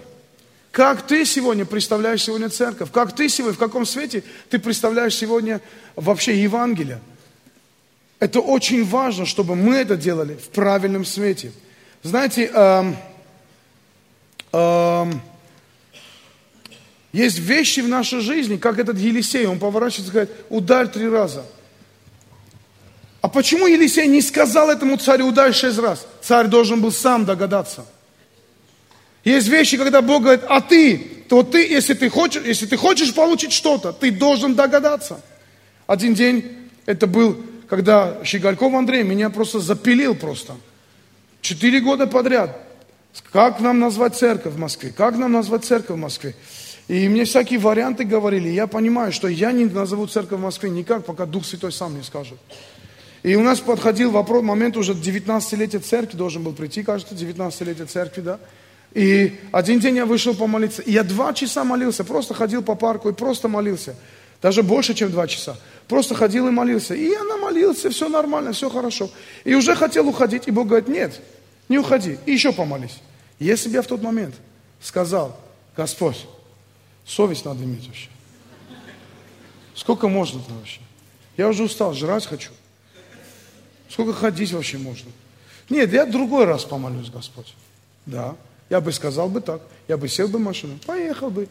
Как ты сегодня представляешь сегодня церковь? Как ты сегодня, в каком свете ты представляешь сегодня вообще Евангелие? Это очень важно, чтобы мы это делали в правильном свете. Знаете, эм, эм, есть вещи в нашей жизни, как этот Елисей, он поворачивается и говорит, ударь три раза – а почему Елисей не сказал этому царю ударь шесть раз? Царь должен был сам догадаться. Есть вещи, когда Бог говорит, а ты, то ты, если ты хочешь, если ты хочешь получить что-то, ты должен догадаться. Один день, это был, когда Щегольков Андрей меня просто запилил просто. Четыре года подряд. Как нам назвать церковь в Москве? Как нам назвать церковь в Москве? И мне всякие варианты говорили. Я понимаю, что я не назову церковь в Москве никак, пока Дух Святой сам не скажет. И у нас подходил вопрос, момент уже 19-летия церкви, должен был прийти, кажется, 19-летие церкви, да. И один день я вышел помолиться, и я два часа молился, просто ходил по парку и просто молился. Даже больше, чем два часа. Просто ходил и молился. И я намолился, все нормально, все хорошо. И уже хотел уходить, и Бог говорит, нет, не уходи, и еще помолись. Если бы я в тот момент сказал, Господь, совесть надо иметь вообще. Сколько можно-то вообще? Я уже устал, жрать хочу. Сколько ходить вообще можно? Нет, я другой раз помолюсь, Господь. Да, я бы сказал бы так. Я бы сел бы в машину, поехал бы,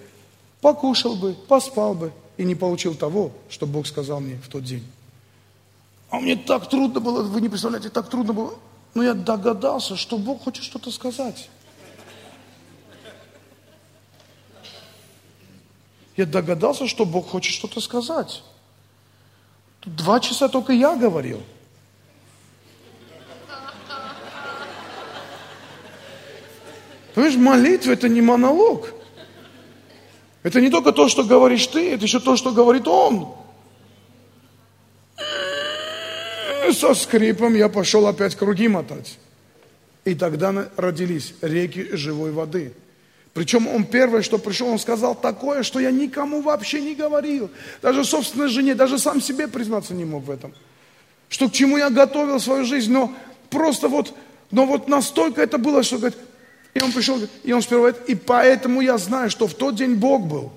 покушал бы, поспал бы. и не получил того, что Бог сказал мне в тот день. А мне так трудно было, вы не представляете, так трудно было. Но я догадался, что Бог хочет что-то сказать. Я догадался, что Бог хочет что-то сказать. Два часа только я говорил. Понимаешь, молитва это не монолог. Это не только то, что говоришь ты, это еще то, что говорит он. Со скрипом я пошел опять круги мотать. И тогда родились реки живой воды. Причем он первое, что пришел, он сказал такое, что я никому вообще не говорил. Даже собственной жене, даже сам себе признаться не мог в этом. Что к чему я готовил свою жизнь, но просто вот, но вот настолько это было, что говорит, и он пришел, и он сперва, и поэтому я знаю, что в тот день Бог был.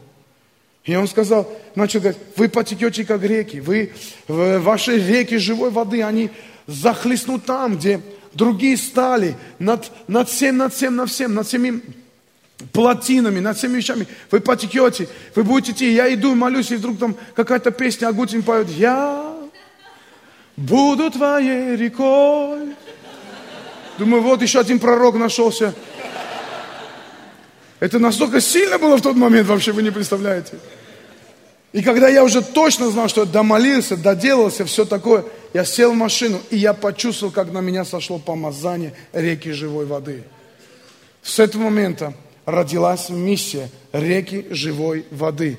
И он сказал, начал говорить, вы потекете как реки, вы, ваши реки живой воды, они захлестнут там, где другие стали, над, над всем, над всем, над всем, над всеми плотинами, над всеми вещами. Вы потекете, вы будете идти. Я иду молюсь, и вдруг там какая-то песня, Агутин поет. Я буду твоей рекой. Думаю, вот еще один пророк нашелся. Это настолько сильно было в тот момент, вообще вы не представляете. И когда я уже точно знал, что я домолился, доделался, все такое, я сел в машину, и я почувствовал, как на меня сошло помазание реки живой воды. С этого момента родилась миссия реки живой воды.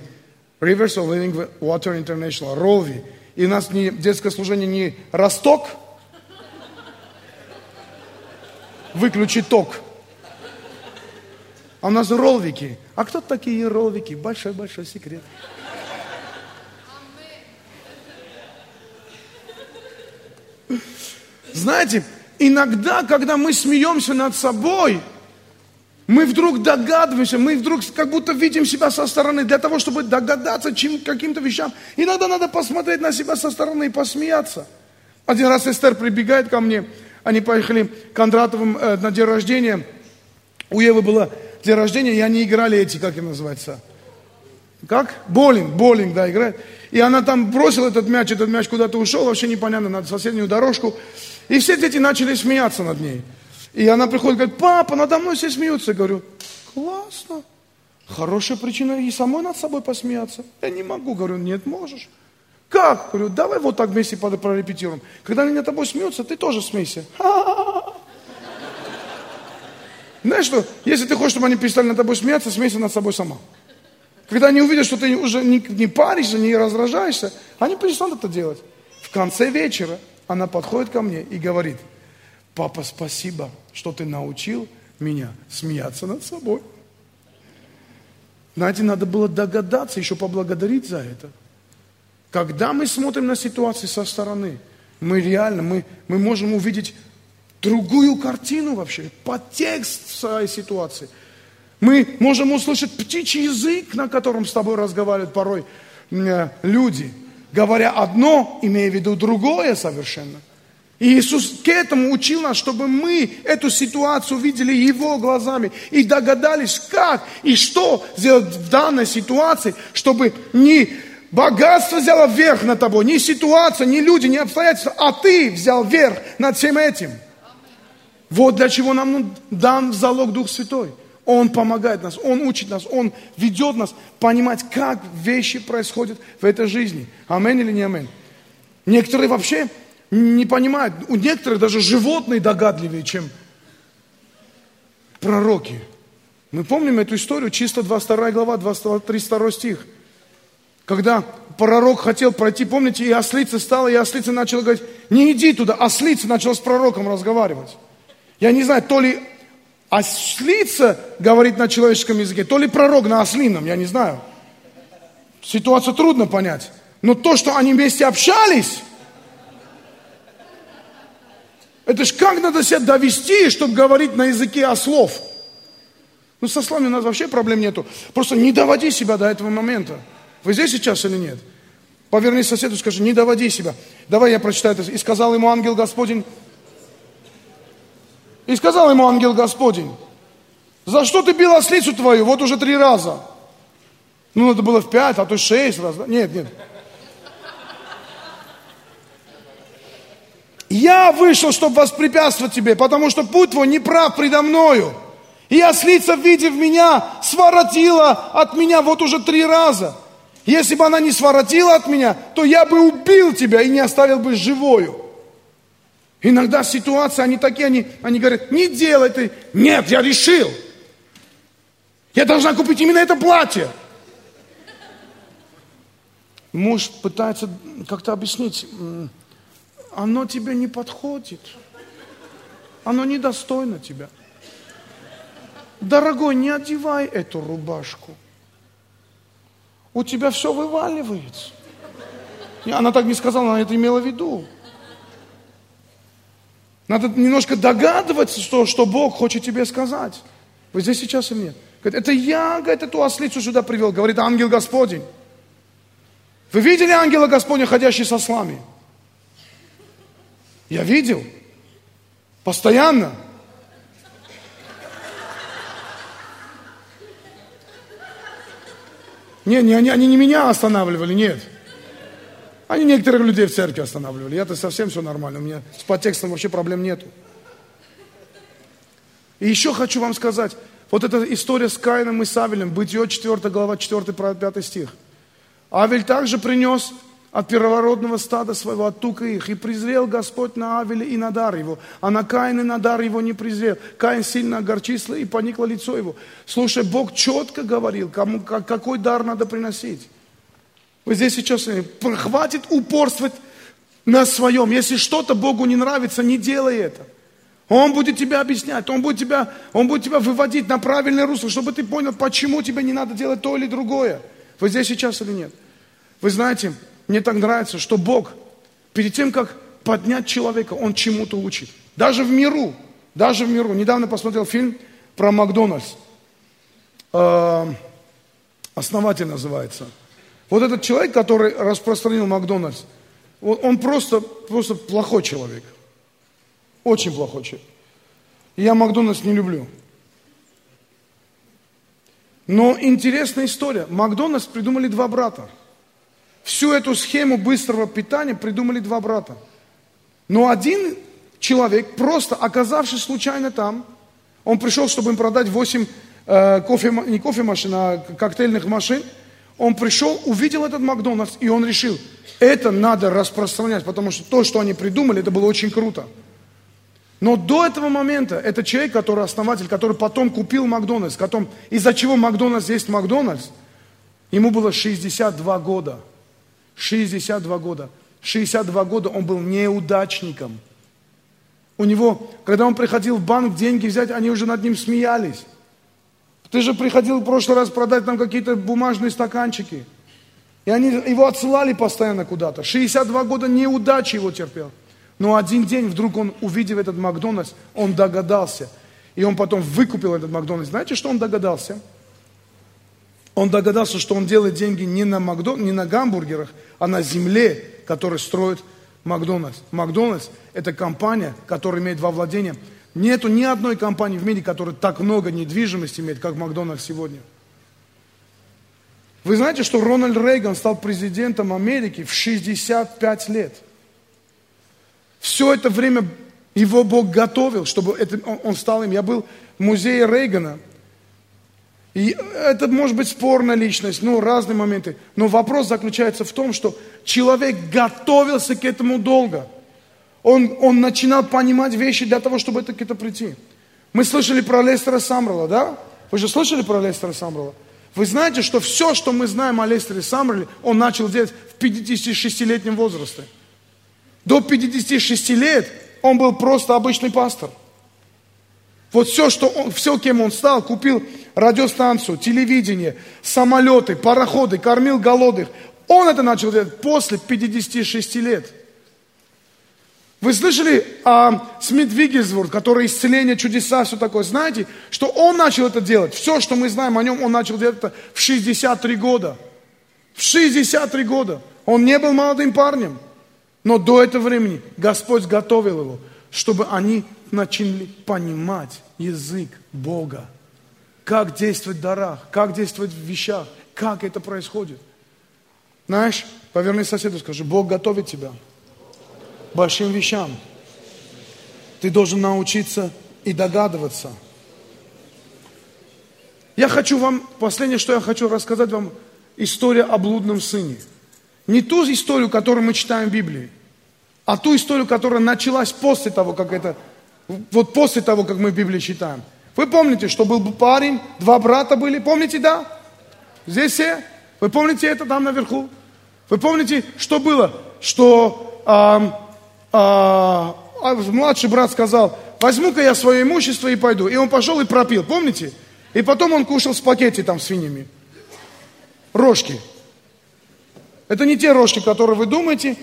Rivers of Living Water International, Ролви. И у нас не, детское служение не Росток, выключи ток. А у нас ролвики. А кто такие ролвики? Большой-большой секрет. Знаете, иногда, когда мы смеемся над собой, мы вдруг догадываемся, мы вдруг как будто видим себя со стороны. Для того, чтобы догадаться чем, каким-то вещам, иногда надо посмотреть на себя со стороны и посмеяться. Один раз Эстер прибегает ко мне, они поехали к Кондратовым э, на день рождения. У Евы было день рождения, и они играли эти, как это называется? Как? Болинг, болинг, да, играет. И она там бросила этот мяч, этот мяч куда-то ушел, вообще непонятно, на соседнюю дорожку. И все дети начали смеяться над ней. И она приходит, говорит, папа, надо мной все смеются. Я говорю, классно. Хорошая причина и самой над собой посмеяться. Я не могу. Говорю, нет, можешь. Как? Говорю, давай вот так вместе прорепетируем. Когда они над тобой смеются, ты тоже смейся. <laughs> Знаешь что, если ты хочешь, чтобы они перестали над тобой смеяться, смейся над собой сама. Когда они увидят, что ты уже не, не паришься, не раздражаешься, они перестанут это делать. В конце вечера она подходит ко мне и говорит, папа, спасибо, что ты научил меня смеяться над собой. Знаете, надо было догадаться, еще поблагодарить за это. Когда мы смотрим на ситуации со стороны, мы реально, мы, мы можем увидеть другую картину вообще, подтекст своей ситуации. Мы можем услышать птичий язык, на котором с тобой разговаривают порой э, люди, говоря одно, имея в виду другое совершенно. И Иисус к этому учил нас, чтобы мы эту ситуацию видели Его глазами и догадались, как и что сделать в данной ситуации, чтобы не богатство взяло верх над тобой, не ситуация, не люди, не обстоятельства, а ты взял верх над всем этим. Вот для чего нам дан залог Дух Святой. Он помогает нас, Он учит нас, Он ведет нас понимать, как вещи происходят в этой жизни. Аминь или не аминь? Некоторые вообще не понимают. У некоторых даже животные догадливее, чем пророки. Мы помним эту историю, чисто 22 глава, 32 стих. Когда пророк хотел пройти, помните, и ослица стала, и ослица начала говорить, не иди туда, ослица начала с пророком разговаривать. Я не знаю, то ли ослица говорит на человеческом языке, то ли пророк на ослином, я не знаю. Ситуацию трудно понять. Но то, что они вместе общались, это ж как надо себя довести, чтобы говорить на языке ослов. Ну, со словами у нас вообще проблем нету. Просто не доводи себя до этого момента. Вы здесь сейчас или нет? Поверни соседу, скажи, не доводи себя. Давай я прочитаю это. И сказал ему ангел Господень, и сказал ему ангел Господень, за что ты бил ослицу твою вот уже три раза? Ну, надо было в пять, а то шесть раз. Нет, нет. Я вышел, чтобы воспрепятствовать тебе, потому что путь твой неправ предо мною. И ослица, видев меня, своротила от меня вот уже три раза. Если бы она не своротила от меня, то я бы убил тебя и не оставил бы живою. Иногда ситуации, они такие, они, они говорят, не делай ты. Нет, я решил. Я должна купить именно это платье. Муж пытается как-то объяснить, оно тебе не подходит. Оно недостойно тебя. Дорогой, не одевай эту рубашку. У тебя все вываливается. Она так не сказала, она это имела в виду. Надо немножко догадываться, что, что Бог хочет тебе сказать. Вы здесь сейчас или нет? Говорит, это я, говорит, эту ослицу сюда привел, говорит ангел Господень. Вы видели ангела Господня, ходящий со слами? Я видел. Постоянно. Не, не, они, они не меня останавливали, нет. Они некоторых людей в церкви останавливали. Я-то совсем все нормально. У меня с подтекстом вообще проблем нету. И еще хочу вам сказать, вот эта история с Каином и Савелем, Бытие 4 глава, 4 5 стих. Авель также принес от первородного стада своего, от тука их. И презрел Господь на Авеля и на дар его, а на Каин и на дар его не презрел. Каин сильно огорчился и поникло лицо его. Слушай, Бог четко говорил, кому, какой дар надо приносить. Вы здесь сейчас, э, хватит упорствовать на своем. Если что-то Богу не нравится, не делай это. Он будет тебя объяснять, он будет тебя, он будет тебя выводить на правильное русло, чтобы ты понял, почему тебе не надо делать то или другое. Вы здесь сейчас или нет? Вы знаете, мне так нравится, что Бог перед тем, как поднять человека, Он чему-то учит. Даже в миру, даже в миру. Недавно посмотрел фильм про Макдональдс. Э, основатель называется. Вот этот человек, который распространил Макдональдс, он просто, просто плохой человек. Очень плохой человек. Я Макдональдс не люблю. Но интересная история. Макдональдс придумали два брата – Всю эту схему быстрого питания придумали два брата. Но один человек, просто оказавшись случайно там, он пришел, чтобы им продать 8 э, кофе, не кофемашин, а коктейльных машин. Он пришел, увидел этот Макдональдс, и он решил, это надо распространять, потому что то, что они придумали, это было очень круто. Но до этого момента это человек, который основатель, который потом купил Макдональдс, потом, из-за чего Макдональдс есть Макдональдс, ему было 62 года – 62 года. 62 года он был неудачником. У него, когда он приходил в банк деньги взять, они уже над ним смеялись. Ты же приходил в прошлый раз продать нам какие-то бумажные стаканчики. И они его отсылали постоянно куда-то. 62 года неудачи его терпел. Но один день вдруг он, увидев этот Макдональдс, он догадался. И он потом выкупил этот Макдональдс. Знаете, что он догадался? Он догадался, что он делает деньги не на, Макдон... не на гамбургерах, а на земле, которую строит Макдональдс. Макдональдс – это компания, которая имеет во владении. Нету ни одной компании в мире, которая так много недвижимости имеет, как Макдональдс сегодня. Вы знаете, что Рональд Рейган стал президентом Америки в 65 лет. Все это время его Бог готовил, чтобы это, он, стал им. Я был в музее Рейгана – и это может быть спорная личность, ну, разные моменты. Но вопрос заключается в том, что человек готовился к этому долго. Он, он начинал понимать вещи для того, чтобы это к этому прийти. Мы слышали про Лестера Самрела, да? Вы же слышали про Лестера Самрела? Вы знаете, что все, что мы знаем о Лестере Самреле, он начал делать в 56-летнем возрасте. До 56 лет он был просто обычный пастор. Вот все, что он, все, кем он стал, купил радиостанцию, телевидение, самолеты, пароходы, кормил голодных. Он это начал делать после 56 лет. Вы слышали о Смит Виггельсворт, который исцеление, чудеса, все такое. Знаете, что он начал это делать? Все, что мы знаем о нем, он начал делать это в 63 года. В 63 года. Он не был молодым парнем. Но до этого времени Господь готовил его, чтобы они начали понимать язык Бога. Как действовать в дарах, как действовать в вещах. как это происходит. Знаешь, поверни соседу, скажи, Бог готовит тебя большим вещам. Ты должен научиться и догадываться. Я хочу вам, последнее, что я хочу рассказать вам, история о блудном сыне. Не ту историю, которую мы читаем в Библии, а ту историю, которая началась после того, как это, вот после того, как мы в Библии читаем. Вы помните, что был парень, два брата были, помните, да? Здесь все? Вы помните это там наверху? Вы помните, что было? Что а, а, младший брат сказал, возьму-ка я свое имущество и пойду. И он пошел и пропил, помните? И потом он кушал в пакете там свиньями. Рожки. Это не те рожки, которые вы думаете.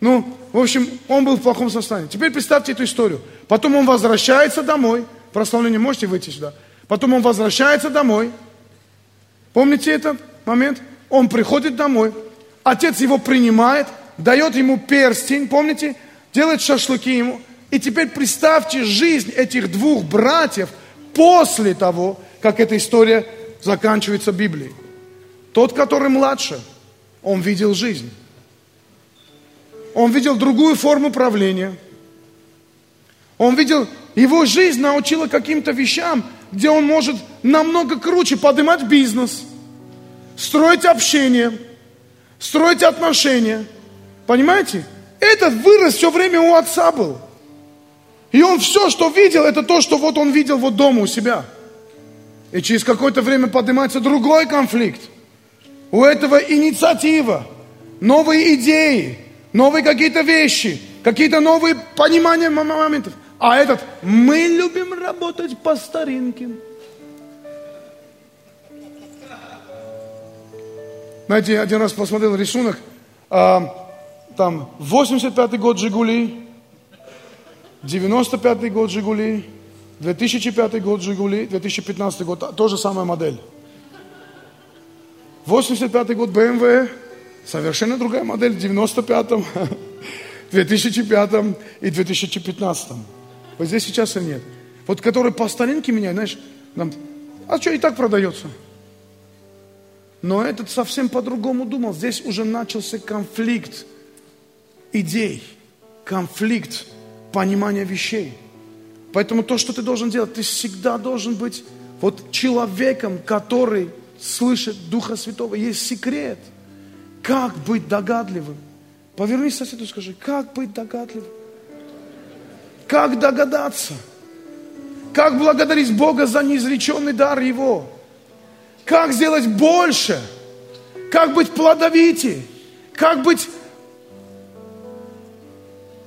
Ну, в общем, он был в плохом состоянии. Теперь представьте эту историю. Потом он возвращается домой. Прославление можете выйти сюда. Потом он возвращается домой. Помните этот момент? Он приходит домой. Отец его принимает, дает ему перстень, помните? Делает шашлыки ему. И теперь представьте жизнь этих двух братьев после того, как эта история заканчивается Библией. Тот, который младше, он видел жизнь. Он видел другую форму правления. Он видел, его жизнь научила каким-то вещам, где он может намного круче поднимать бизнес, строить общение, строить отношения. Понимаете? Этот вырос все время у отца был. И он все, что видел, это то, что вот он видел вот дома у себя. И через какое-то время поднимается другой конфликт. У этого инициатива, новые идеи, новые какие-то вещи, какие-то новые понимания моментов. А этот, мы любим работать по старинке. Знаете, я один раз посмотрел рисунок, а, там 85-й год Жигули, 95-й год Жигули, 2005 год Жигули, 2015 год, тоже самая модель. 85 год BMW, совершенно другая модель в 95-м, 2005 и 2015. Вот здесь сейчас и нет. Вот который по старинке меняют, знаешь, нам, а что и так продается. Но этот совсем по-другому думал. Здесь уже начался конфликт идей, конфликт понимания вещей. Поэтому то, что ты должен делать, ты всегда должен быть вот человеком, который слышит Духа Святого. Есть секрет. Как быть догадливым? Повернись соседу и скажи, как быть догадливым? Как догадаться? Как благодарить Бога за неизреченный дар Его? Как сделать больше? Как быть плодовитее? Как быть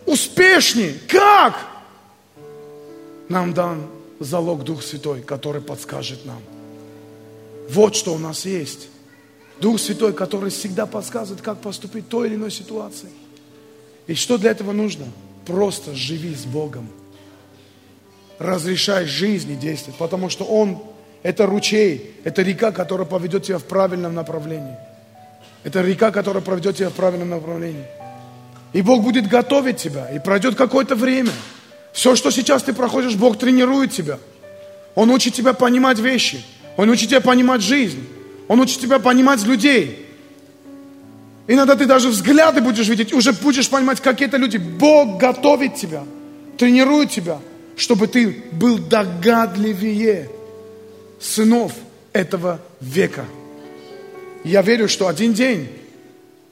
успешнее? Как? Нам дан залог Дух Святой, который подскажет нам. Вот что у нас есть. Дух Святой, который всегда подсказывает, как поступить в той или иной ситуации. И что для этого нужно? Просто живи с Богом. Разрешай жизни действовать, потому что Он – это ручей, это река, которая поведет тебя в правильном направлении. Это река, которая проведет тебя в правильном направлении. И Бог будет готовить тебя, и пройдет какое-то время – все, что сейчас ты проходишь, Бог тренирует тебя. Он учит тебя понимать вещи. Он учит тебя понимать жизнь. Он учит тебя понимать людей. Иногда ты даже взгляды будешь видеть, уже будешь понимать, какие это люди. Бог готовит тебя, тренирует тебя, чтобы ты был догадливее сынов этого века. Я верю, что один день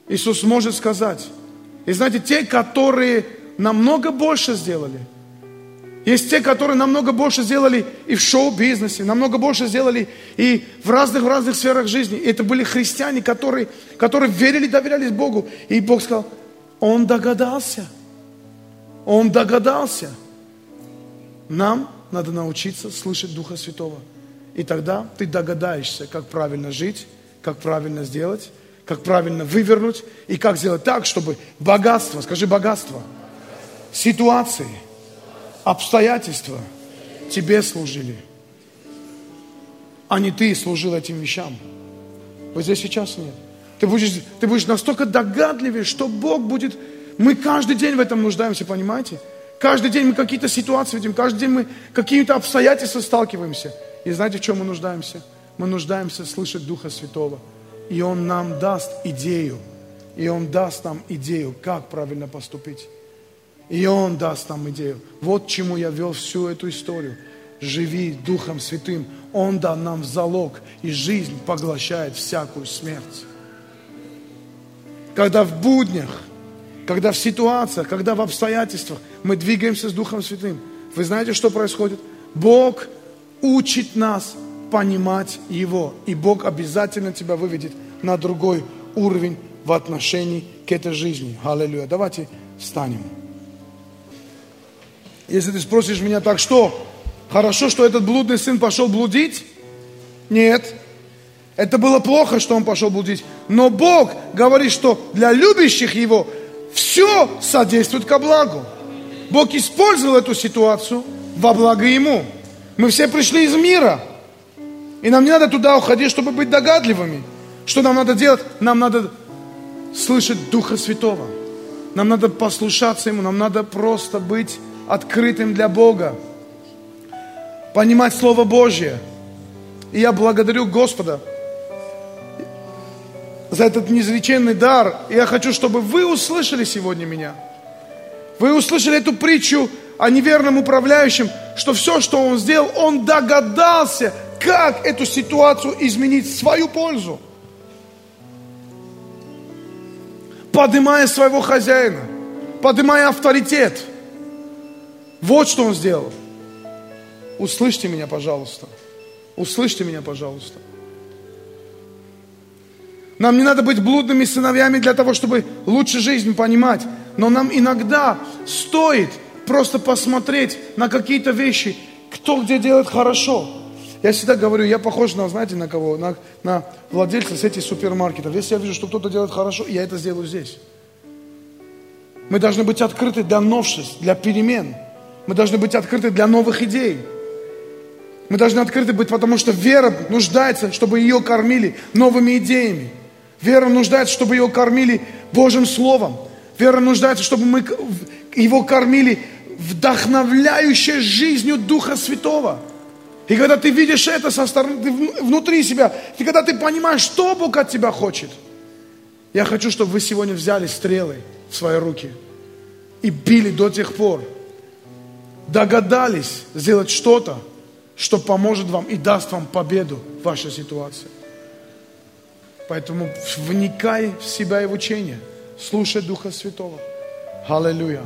Иисус может сказать. И знаете, те, которые намного больше сделали – есть те, которые намного больше сделали и в шоу-бизнесе, намного больше сделали и в разных, в разных сферах жизни. И это были христиане, которые, которые верили, доверялись Богу. И Бог сказал, он догадался. Он догадался. Нам надо научиться слышать Духа Святого. И тогда ты догадаешься, как правильно жить, как правильно сделать, как правильно вывернуть и как сделать так, чтобы богатство, скажи богатство, ситуации – обстоятельства тебе служили, а не ты служил этим вещам. Вот здесь сейчас нет. Ты будешь, ты будешь настолько догадливее, что Бог будет... Мы каждый день в этом нуждаемся, понимаете? Каждый день мы какие-то ситуации видим, каждый день мы какими-то обстоятельства сталкиваемся. И знаете, в чем мы нуждаемся? Мы нуждаемся слышать Духа Святого. И Он нам даст идею. И Он даст нам идею, как правильно поступить. И Он даст нам идею. Вот чему я вел всю эту историю. Живи Духом Святым. Он дал нам в залог, и жизнь поглощает всякую смерть. Когда в буднях, когда в ситуациях, когда в обстоятельствах мы двигаемся с Духом Святым, вы знаете, что происходит? Бог учит нас понимать Его. И Бог обязательно тебя выведет на другой уровень в отношении к этой жизни. Аллилуйя. Давайте встанем. Если ты спросишь меня так, что? Хорошо, что этот блудный сын пошел блудить? Нет. Это было плохо, что он пошел блудить. Но Бог говорит, что для любящих его все содействует ко благу. Бог использовал эту ситуацию во благо ему. Мы все пришли из мира. И нам не надо туда уходить, чтобы быть догадливыми. Что нам надо делать? Нам надо слышать Духа Святого. Нам надо послушаться Ему, нам надо просто быть открытым для Бога. Понимать Слово Божье. И я благодарю Господа за этот неизреченный дар. И я хочу, чтобы вы услышали сегодня меня. Вы услышали эту притчу о неверном управляющем, что все, что он сделал, он догадался, как эту ситуацию изменить в свою пользу. Поднимая своего хозяина, поднимая авторитет. Вот что он сделал. Услышьте меня, пожалуйста. Услышьте меня, пожалуйста. Нам не надо быть блудными сыновьями для того, чтобы лучше жизнь понимать. Но нам иногда стоит просто посмотреть на какие-то вещи, кто где делает хорошо. Я всегда говорю, я похож на, знаете, на кого? На, на владельца сети супермаркетов. Если я вижу, что кто-то делает хорошо, я это сделаю здесь. Мы должны быть открыты для новшеств, для перемен. Мы должны быть открыты для новых идей. Мы должны открыты быть, потому что вера нуждается, чтобы ее кормили новыми идеями. Вера нуждается, чтобы ее кормили Божьим Словом. Вера нуждается, чтобы мы его кормили вдохновляющей жизнью Духа Святого. И когда ты видишь это со стороны, ты внутри себя, и когда ты понимаешь, что Бог от тебя хочет, я хочу, чтобы вы сегодня взяли стрелы в свои руки и били до тех пор, догадались сделать что-то, что поможет вам и даст вам победу в вашей ситуации. Поэтому вникай в себя и в учение. Слушай Духа Святого. Аллилуйя.